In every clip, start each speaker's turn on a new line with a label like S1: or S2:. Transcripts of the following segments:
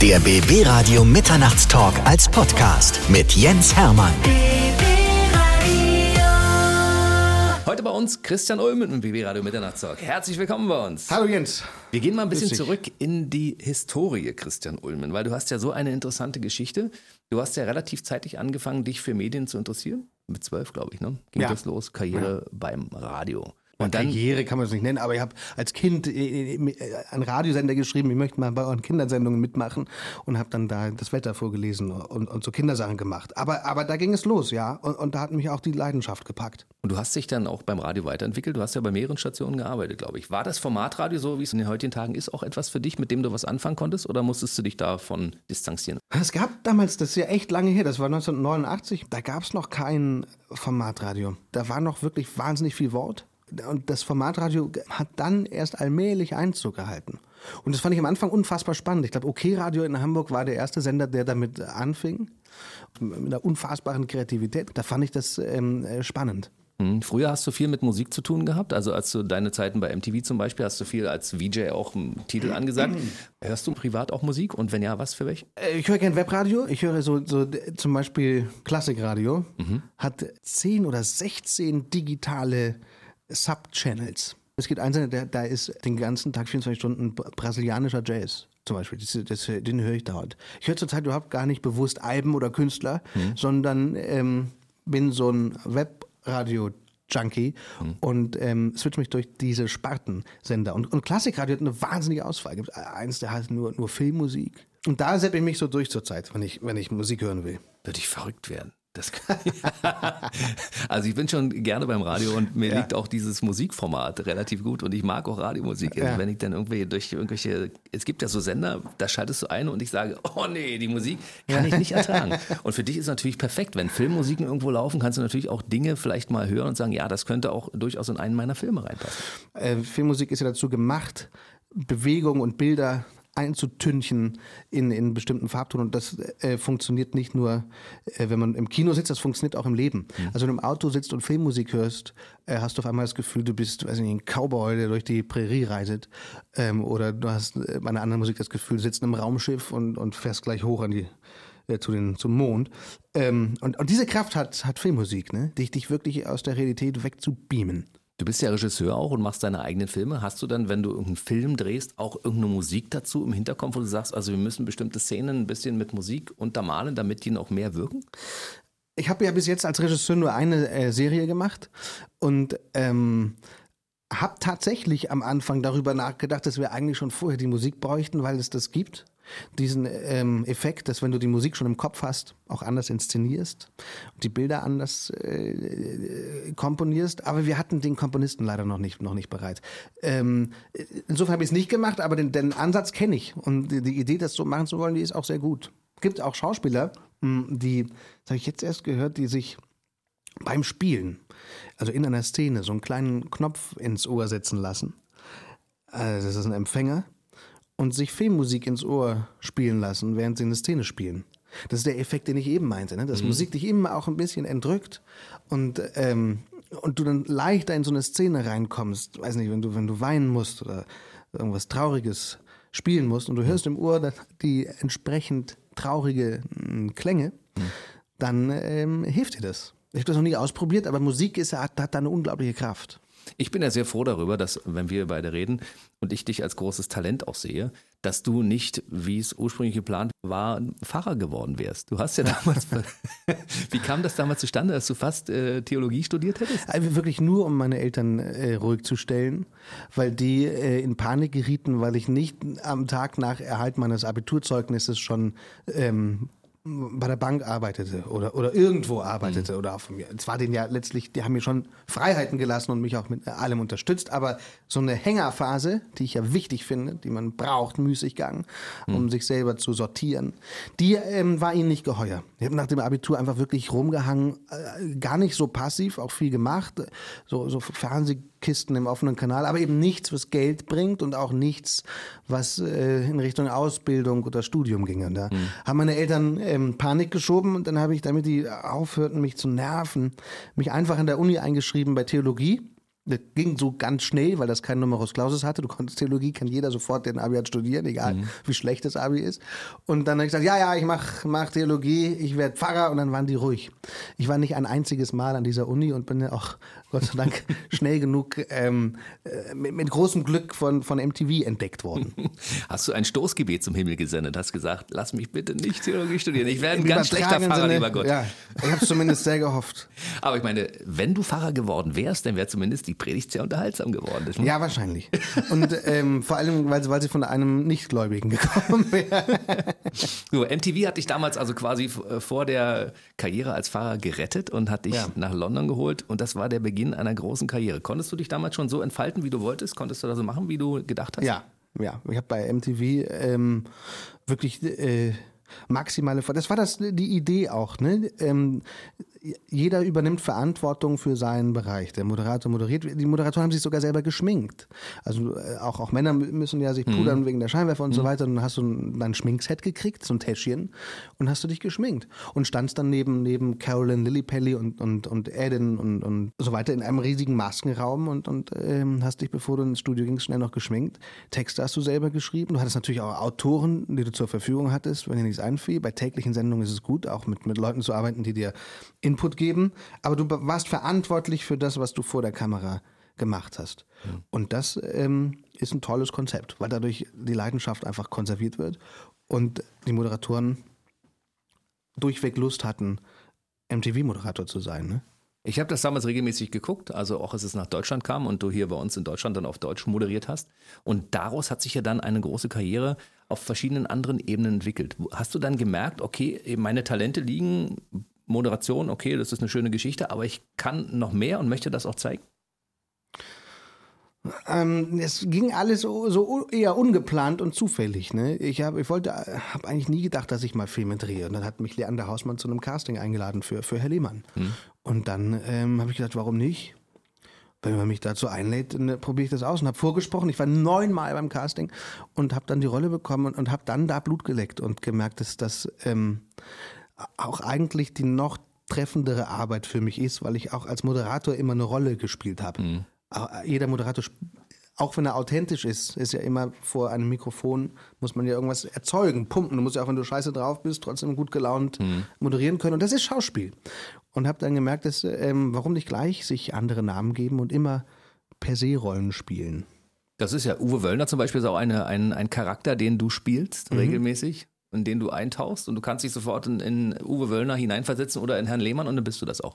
S1: Der BB Radio Mitternachtstalk als Podcast mit Jens Hermann.
S2: Heute bei uns Christian Ulmen im BB Radio Mitternachtstalk. Herzlich willkommen bei uns.
S3: Hallo Jens.
S2: Wir gehen mal ein bisschen zurück in die Historie, Christian Ulmen, weil du hast ja so eine interessante Geschichte. Du hast ja relativ zeitig angefangen, dich für Medien zu interessieren. Mit zwölf, glaube ich, ne? Ging
S3: Ja.
S2: das los, Karriere beim Radio. Und dann,
S3: Karriere kann man es nicht nennen, aber ich habe als Kind äh, äh, einen Radiosender geschrieben, ich möchte mal bei euren Kindersendungen mitmachen und habe dann da das Wetter vorgelesen und, und so Kindersachen gemacht. Aber, aber da ging es los, ja. Und, und da hat mich auch die Leidenschaft gepackt.
S2: und du hast dich dann auch beim Radio weiterentwickelt. Du hast ja bei mehreren Stationen gearbeitet, glaube ich. War das Formatradio so, wie es in den heutigen Tagen ist, auch etwas für dich, mit dem du was anfangen konntest? Oder musstest du dich davon distanzieren?
S3: Es gab damals, das ist ja echt lange her, das war 1989, da gab es noch kein Formatradio. Da war noch wirklich wahnsinnig viel Wort. Und das Formatradio hat dann erst allmählich Einzug gehalten. Und das fand ich am Anfang unfassbar spannend. Ich glaube, OK Radio in Hamburg war der erste Sender, der damit anfing. Mit einer unfassbaren Kreativität. Da fand ich das ähm, äh, spannend.
S2: Hm, Früher hast du viel mit Musik zu tun gehabt. Also als du deine Zeiten bei MTV zum Beispiel, hast du viel als VJ auch einen Titel angesagt. Hörst du privat auch Musik? Und wenn ja, was für welche?
S3: Äh, Ich höre gern Webradio. Ich höre so, so zum Beispiel Klassikradio. Hat 10 oder 16 digitale Subchannels. Es gibt einen, der, da ist den ganzen Tag 24 Stunden bra- brasilianischer Jazz. Zum Beispiel, das, das, den höre ich dauernd. Ich höre zurzeit überhaupt gar nicht bewusst Alben oder Künstler, sondern ähm, bin so ein Webradio-Junkie und ähm, switch mich durch diese Spartensender. Und, und Klassikradio hat eine wahnsinnige Auswahl. Gibt eins, der heißt nur, nur Filmmusik. Und da seppe ich mich so durch zurzeit, wenn ich, wenn ich Musik hören will.
S2: Würde ich verrückt werden. Das also ich bin schon gerne beim Radio und mir liegt auch dieses Musikformat relativ gut und ich mag auch Radiomusik. Also
S3: Ja.
S2: Wenn ich dann irgendwie durch irgendwelche, es gibt ja so Sender, da schaltest du ein und ich sage, oh nee, die Musik kann ich nicht ertragen. Und für dich ist natürlich perfekt, wenn Filmmusiken irgendwo laufen, kannst du natürlich auch Dinge vielleicht mal hören und sagen, ja, das könnte auch durchaus in einen meiner Filme reinpassen.
S3: Äh, Filmmusik ist ja dazu gemacht, Bewegung und Bilder einzutünchen in, in bestimmten Farbton. Und das äh, funktioniert nicht nur, äh, wenn man im Kino sitzt, das funktioniert auch im Leben. Also wenn du im Auto sitzt und Filmmusik hörst, äh, hast du auf einmal das Gefühl, du bist, weiß nicht, ein Cowboy, der durch die Prärie reitet. Ähm, oder du hast äh, bei einer anderen Musik das Gefühl, du sitzt in einem Raumschiff und, und fährst gleich hoch an die äh, zu den, zum Mond. Ähm, und, und diese Kraft hat, hat Filmmusik, ne? dich, dich wirklich aus der Realität wegzubeamen.
S2: Du bist ja Regisseur auch und machst deine eigenen Filme. Hast du dann, wenn du irgendeinen Film drehst, auch irgendeine Musik dazu im Hinterkopf, wo du sagst, also wir müssen bestimmte Szenen ein bisschen mit Musik untermalen, damit die noch mehr wirken?
S3: Ich habe ja bis jetzt als Regisseur nur eine äh, Serie gemacht und ähm, habe tatsächlich am Anfang darüber nachgedacht, dass wir eigentlich schon vorher die Musik bräuchten, weil es das gibt. Diesen ähm, Effekt, dass wenn du die Musik schon im Kopf hast, auch anders inszenierst und die Bilder anders äh, komponierst. Aber wir hatten den Komponisten leider noch nicht, noch nicht bereit. Ähm, insofern habe ich es nicht gemacht, aber den, den Ansatz kenne ich. Und die, die Idee, das so machen zu wollen, die ist auch sehr gut. gibt auch Schauspieler, mh, die, das habe ich jetzt erst gehört, die sich beim Spielen, also in einer Szene, so einen kleinen Knopf ins Ohr setzen lassen. Also das ist ein Empfänger. Und sich Filmmusik ins Ohr spielen lassen, während sie eine Szene spielen. Das ist der Effekt, den ich eben meinte, ne? dass Musik dich immer auch ein bisschen entrückt und, ähm, und du dann leichter in so eine Szene reinkommst. Weiß nicht, wenn du, wenn du weinen musst oder irgendwas Trauriges spielen musst und du hörst im Ohr die entsprechend traurige mm, Klänge, dann ähm, hilft dir das. Ich habe das noch nie ausprobiert, aber Musik ist, hat, hat da eine unglaubliche Kraft.
S2: Ich bin ja sehr froh darüber, dass, wenn wir beide reden und ich dich als großes Talent auch sehe, dass du nicht, wie es ursprünglich geplant war, Pfarrer geworden wärst. Du hast ja damals. wie kam das damals zustande, dass du fast äh, Theologie studiert hättest?
S3: Also wirklich nur, um meine Eltern äh, ruhig zu stellen, weil die äh, in Panik gerieten, weil ich nicht am Tag nach Erhalt meines Abiturzeugnisses schon ähm, bei der Bank arbeitete oder, oder irgendwo arbeitete oder auch von mir. Es war denen ja letztlich, die haben mir schon Freiheiten gelassen und mich auch mit allem unterstützt, aber so eine Hängerphase, die ich ja wichtig finde, die man braucht, Müßiggang, um sich selber zu sortieren, die ähm, war ihnen nicht geheuer. Ich habe nach dem Abitur einfach wirklich rumgehangen, äh, gar nicht so passiv, auch viel gemacht, so, so Fernsehkisten im offenen Kanal, aber eben nichts, was Geld bringt und auch nichts, was äh, in Richtung Ausbildung oder Studium ging. Und da haben meine Eltern ähm, Panik geschoben und dann habe ich, damit die aufhörten, mich zu nerven, mich einfach an der Uni eingeschrieben bei Theologie Das ging so ganz schnell, weil das kein Numerus Clausus hatte. Du konntest Theologie, kann jeder sofort den Abi hat studieren, egal
S2: Mhm.
S3: wie schlecht das Abi ist. Und dann habe ich gesagt, ja, ja, ich mach, mach Theologie, ich werde Pfarrer und dann waren die ruhig. Ich war nicht ein einziges Mal an dieser Uni und bin ja auch, Gott sei Dank, schnell genug ähm, äh, mit, mit großem Glück von, von MTV entdeckt worden.
S2: Hast du ein Stoßgebet zum Himmel gesendet, hast gesagt, lass mich bitte nicht Theologie studieren. Ich werde ein ganz schlechter Pfarrer,
S3: Sinne,
S2: lieber Gott.
S3: Ja, ich habe es zumindest sehr gehofft.
S2: Aber ich meine, wenn du Pfarrer geworden wärst, dann wäre zumindest die Predigt sehr unterhaltsam geworden. Das-
S3: Ja, wahrscheinlich. Und ähm, vor allem, weil, weil sie von einem Nichtgläubigen gekommen wäre.
S2: So, MTV hat dich damals also quasi äh, vor der Karriere als Fahrer gerettet und hat dich
S3: Ja.
S2: nach London geholt und das war der Beginn einer großen Karriere. Konntest du dich damals schon so entfalten, wie du wolltest? Konntest du das so machen, wie du gedacht hast?
S3: Ja, ja. Ich habe bei MTV ähm, wirklich äh, maximale. Das war das die Idee auch. Ne? Ähm, jeder übernimmt Verantwortung für seinen Bereich. Der Moderator moderiert. Die Moderatoren haben sich sogar selber geschminkt. Also äh, auch, auch Männer müssen ja sich pudern wegen der Scheinwerfer und so weiter. Und dann hast du ein, ein Schminkset gekriegt, so ein Täschchen, und hast du dich geschminkt. Und standst dann neben, neben Carolyn Lillipelli und, und, und Eden und, und so weiter in einem riesigen Maskenraum und, und ähm, hast dich, bevor du ins Studio gingst, schnell noch geschminkt. Texte hast du selber geschrieben. Du hattest natürlich auch Autoren, die du zur Verfügung hattest, wenn dir nichts einfiel. Bei täglichen Sendungen ist es gut, auch mit, mit Leuten zu arbeiten, die dir Input geben. Aber du warst verantwortlich für das, was du vor der Kamera gemacht hast. Und das ähm, ist ein tolles Konzept, weil dadurch die Leidenschaft einfach konserviert wird und die Moderatoren durchweg Lust hatten, MTV-Moderator zu sein. Ne?
S2: Ich habe das damals regelmäßig geguckt, also auch als es nach Deutschland kam und du hier bei uns in Deutschland dann auf Deutsch moderiert hast. Und daraus hat sich ja dann eine große Karriere auf verschiedenen anderen Ebenen entwickelt. Hast du dann gemerkt, okay, meine Talente liegen, Moderation, okay, das ist eine schöne Geschichte, aber ich kann noch mehr und möchte das auch zeigen?
S3: Ähm, es ging alles so, so eher ungeplant und zufällig. Ne? Ich habe ich wollte, habe eigentlich nie gedacht, dass ich mal Filme drehe. Und dann hat mich Leander Hausmann zu einem Casting eingeladen für, für Herr Lehmann. Und dann ähm, habe ich gedacht, warum nicht? Wenn man mich dazu einlädt, dann probiere ich das aus und habe vorgesprochen. Ich war neunmal beim Casting und habe dann die Rolle bekommen und, und habe dann da Blut geleckt und gemerkt, dass das ähm, auch eigentlich die noch treffendere Arbeit für mich ist, weil ich auch als Moderator immer eine Rolle gespielt habe. Auch Jeder Moderator, auch wenn er authentisch ist, ist ja immer vor einem Mikrofon, muss man ja irgendwas erzeugen, pumpen. Du musst ja auch, wenn du scheiße drauf bist, trotzdem gut gelaunt moderieren können. Und das ist Schauspiel. Und habe dann gemerkt, dass, ähm, warum nicht gleich sich andere Namen geben und immer per se Rollen spielen.
S2: Das ist ja, Uwe Wöllner zum Beispiel ist auch eine, ein, ein Charakter, den du spielst regelmäßig, in den du eintauchst und du kannst dich sofort in, in Uwe Wöllner hineinversetzen oder in Herrn Lehmann und dann bist du das auch.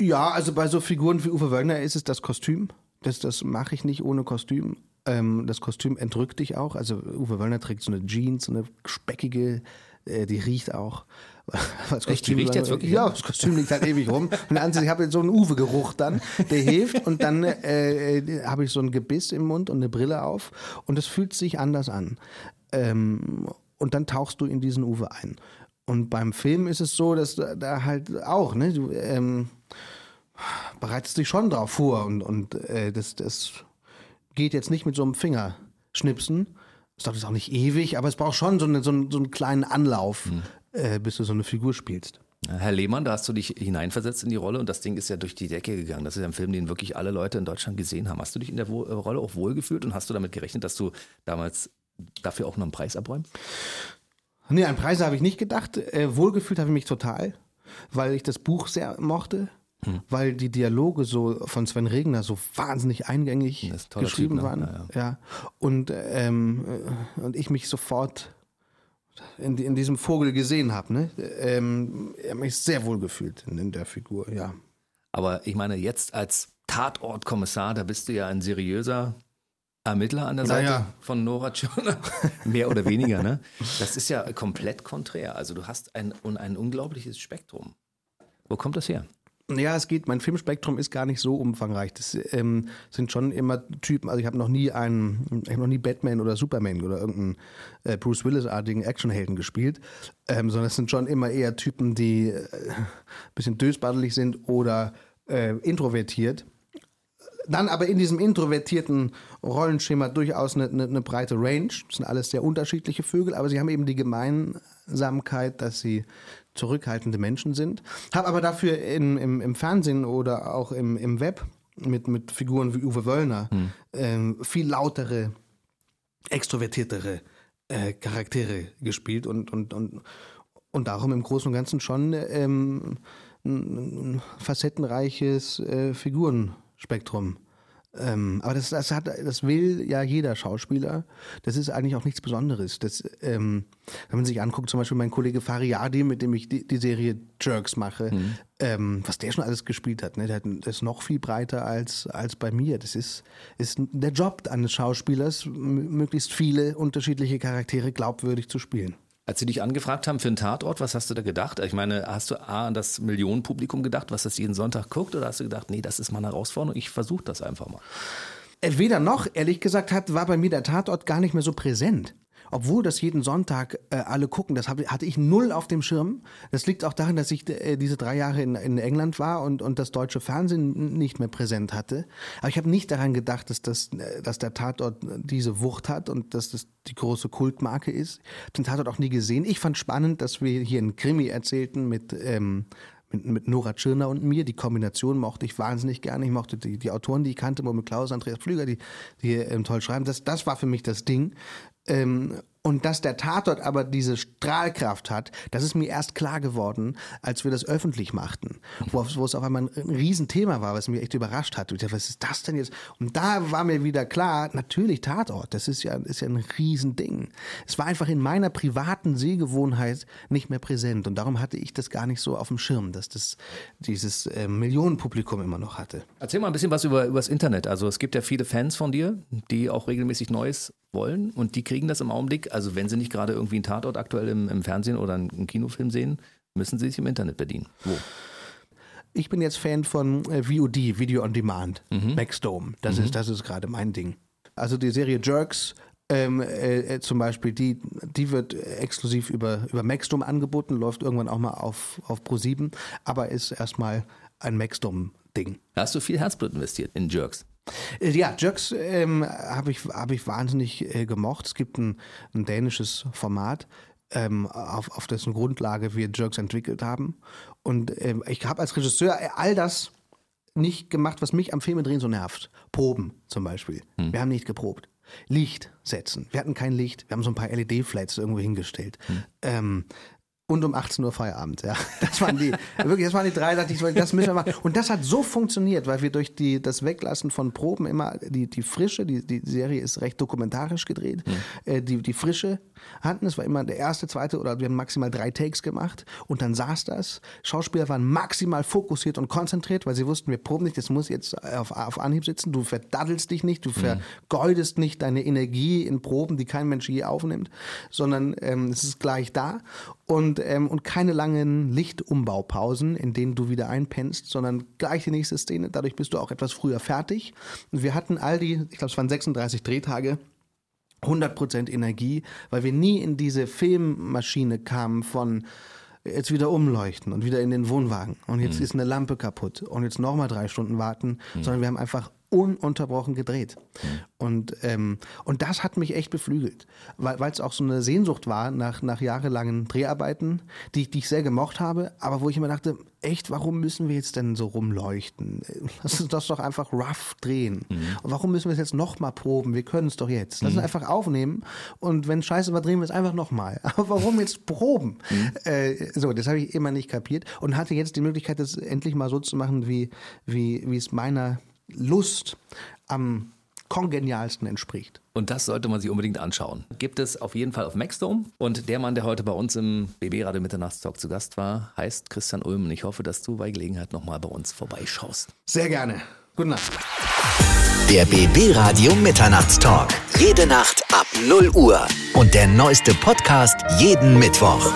S3: Ja, also bei so Figuren wie Uwe Wöllner ist es das Kostüm. Das, das mache ich nicht ohne Kostüm. Ähm, das Kostüm entrückt dich auch. Also Uwe Wöllner trägt so eine Jeans, so eine speckige, äh, die riecht auch. Das
S2: Echt, die riecht jetzt wirklich?
S3: Ja, das Kostüm liegt halt ewig rum. Und dann, ich habe jetzt so einen Uwe-Geruch dann, der hilft. Und dann äh, äh, habe ich so ein Gebiss im Mund und eine Brille auf. Und es fühlt sich anders an. Ähm, und dann tauchst du in diesen Uwe ein. Und beim Film ist es so, dass da, da halt auch, ne, du ähm, bereitest dich schon drauf vor und, und äh, das, das geht jetzt nicht mit so einem Fingerschnipsen. Das dauert jetzt auch nicht ewig, aber es braucht schon so, eine, so, einen, so einen kleinen Anlauf, äh, bis du so eine Figur spielst.
S2: Herr Lehmann, da hast du dich hineinversetzt in die Rolle und das Ding ist ja durch die Decke gegangen. Das ist ja ein Film, den wirklich alle Leute in Deutschland gesehen haben. Hast du dich in der äh, Rolle auch wohlgefühlt und hast du damit gerechnet, dass du damals dafür auch noch einen Preis abräumst?
S3: Nee, an Preise habe ich nicht gedacht. Äh, wohlgefühlt habe ich mich total, weil ich das Buch sehr mochte, weil die Dialoge so von Sven Regner so wahnsinnig eingängig geschrieben
S2: Typ, ne?
S3: waren.
S2: Ja,
S3: Ja, Und, ähm, äh, und ich mich sofort in, in diesem Vogel gesehen habe. Ne? Ähm, ich habe mich sehr wohl gefühlt in, in der Figur, ja.
S2: Aber ich meine, jetzt als Tatortkommissar, da bist du ja ein seriöser Ermittler an der Seite
S3: Naja.
S2: von Nora Tschirner. Mehr oder weniger, ne? Das ist ja komplett konträr. Also du hast ein, ein unglaubliches Spektrum. Wo kommt das her?
S3: Ja, es geht, mein Filmspektrum ist gar nicht so umfangreich. Das ähm, sind schon immer Typen, also ich habe noch nie einen, ich habe noch nie Batman oder Superman oder irgendeinen äh, Bruce Willis-artigen Actionhelden gespielt, ähm, sondern es sind schon immer eher Typen, die äh, ein bisschen dösbaddelig sind oder äh, introvertiert. Dann aber in diesem introvertierten Rollenschema durchaus eine, eine, eine breite Range. Das sind alles sehr unterschiedliche Vögel, aber sie haben eben die Gemeinsamkeit, dass sie zurückhaltende Menschen sind. Habe aber dafür in, im, im Fernsehen oder auch im, im Web mit, mit Figuren wie Uwe Wöllner hm. ähm, viel lautere, extrovertiertere äh, Charaktere gespielt und, und, und, und darum im Großen und Ganzen schon ähm, ein, facettenreiches äh, Figurenspektrum. Ähm, aber das, das, hat, das will ja jeder Schauspieler. Das ist eigentlich auch nichts Besonderes. Das, ähm, wenn man sich anguckt, zum Beispiel mein Kollege Fariadi, mit dem ich die, die Serie Jerks mache, mhm. ähm, was der schon alles gespielt hat, ne? der, hat, der ist noch viel breiter als, als bei mir. Das ist, ist der Job eines Schauspielers, möglichst viele unterschiedliche Charaktere glaubwürdig zu spielen.
S2: Als sie dich angefragt haben für einen Tatort, was hast du da gedacht? Ich meine, hast du A an das Millionenpublikum gedacht, was das jeden Sonntag guckt, oder hast du gedacht, nee, das ist mal eine Herausforderung, ich versuche das einfach mal?
S3: Weder noch, ehrlich gesagt, hat, war bei mir der Tatort gar nicht mehr so präsent obwohl das jeden Sonntag äh, alle gucken, das hab, hatte ich null auf dem Schirm. Das liegt auch daran, dass ich äh, diese drei Jahre in, in England war und, und das deutsche Fernsehen nicht mehr präsent hatte. Aber ich habe nicht daran gedacht, dass, das, äh, dass der Tatort diese Wucht hat und dass das die große Kultmarke ist. Ich den Tatort auch nie gesehen. Ich fand spannend, dass wir hier einen Krimi erzählten mit ähm, mit, mit Nora Tschirner und mir. Die Kombination mochte ich wahnsinnig gerne. Ich mochte die, die Autoren, die ich kannte, Momo Klaus, Andreas Pflüger, die, die ähm, toll schreiben. Das, das war für mich das Ding. Ähm, und dass der Tatort aber diese Strahlkraft hat, das ist mir erst klar geworden, als wir das öffentlich machten. Wo, wo es auf einmal ein, ein Riesenthema war, was mich echt überrascht hat. Ich dachte, was ist das denn jetzt? Und da war mir wieder klar, natürlich Tatort, das ist ja, ist ja ein Riesending. Es war einfach in meiner privaten Sehgewohnheit nicht mehr präsent. Und darum hatte ich das gar nicht so auf dem Schirm, dass das dieses äh, Millionenpublikum immer noch hatte.
S2: Erzähl mal ein bisschen was über, über das Internet. Also es gibt ja viele Fans von dir, die auch regelmäßig Neues wollen und die kriegen das im Augenblick, also wenn sie nicht gerade irgendwie einen Tatort aktuell im, im Fernsehen oder einen Kinofilm sehen, müssen sie sich im Internet bedienen. Wo?
S3: Ich bin jetzt Fan von äh, VOD, Video on Demand, mhm. Maxdome. Das mhm. ist, das ist gerade mein Ding. Also die Serie Jerks ähm, äh, äh zum Beispiel, die, die wird exklusiv über, über Maxdome angeboten, läuft irgendwann auch mal auf, auf Pro7, aber ist erstmal ein Maxdome-Ding.
S2: Hast du viel Herzblut investiert in Jerks?
S3: Äh, ja, Jerks ähm, habe ich, hab ich wahnsinnig äh, gemocht. Es gibt ein, ein dänisches Format, ähm, auf, auf dessen Grundlage wir Jerks entwickelt haben. Und ähm, ich habe als Regisseur all das nicht gemacht, was mich am Filmedrehen so nervt. Proben zum Beispiel. Hm. Wir haben nicht geprobt. Licht setzen. Wir hatten kein Licht. Wir haben so ein paar LED-Flats irgendwo hingestellt. Hm. Ähm, und um 18 Uhr Feierabend. Ja, das waren die wirklich, das waren die drei. Dachte ich, das müssen wir machen. Und das hat so funktioniert, weil wir durch die das Weglassen von Proben immer die die Frische, die die Serie ist recht dokumentarisch gedreht, mhm. äh, die die Frische hatten. Es war immer der erste, zweite oder wir haben maximal drei Takes gemacht und dann saß das. Schauspieler waren maximal fokussiert und konzentriert, weil sie wussten, wir proben nicht, das muss jetzt auf, auf Anhieb sitzen. Du verdaddelst dich nicht, du mhm. vergeudest nicht deine Energie in Proben, die kein Mensch je aufnimmt, sondern ähm, es ist gleich da und, ähm, und keine langen Lichtumbaupausen, in denen du wieder einpennst, sondern gleich die nächste Szene. Dadurch bist du auch etwas früher fertig. Und wir hatten all die, ich glaube, es waren 36 Drehtage. 100% Energie, weil wir nie in diese Filmmaschine kamen von jetzt wieder umleuchten und wieder in den Wohnwagen und jetzt mhm. ist eine Lampe kaputt und jetzt nochmal drei Stunden warten, mhm. sondern wir haben einfach ununterbrochen gedreht. Mhm. Und, ähm, und das hat mich echt beflügelt, weil es auch so eine Sehnsucht war nach, nach jahrelangen Dreharbeiten, die, die ich sehr gemocht habe, aber wo ich immer dachte, echt, warum müssen wir jetzt denn so rumleuchten? Lass uns das doch einfach rough drehen. Mhm. Und warum müssen wir es jetzt nochmal proben? Wir können es doch jetzt. Lass uns mhm. einfach aufnehmen und wenn scheiße war, drehen wir es einfach nochmal. Aber warum jetzt proben? Mhm. Äh, so, das habe ich immer nicht kapiert und hatte jetzt die Möglichkeit, das endlich mal so zu machen, wie, wie, wie es meiner Lust am kongenialsten entspricht.
S2: Und das sollte man sich unbedingt anschauen. Gibt es auf jeden Fall auf Maxdome. Und der Mann, der heute bei uns im BB Radio Mitternachtstalk zu Gast war, heißt Christian Ulm. Und ich hoffe, dass du bei Gelegenheit nochmal bei uns vorbeischaust.
S3: Sehr gerne. Gute Nacht.
S1: Der BB Radio Mitternachtstalk. Jede Nacht ab 0 Uhr. Und der neueste Podcast jeden Mittwoch.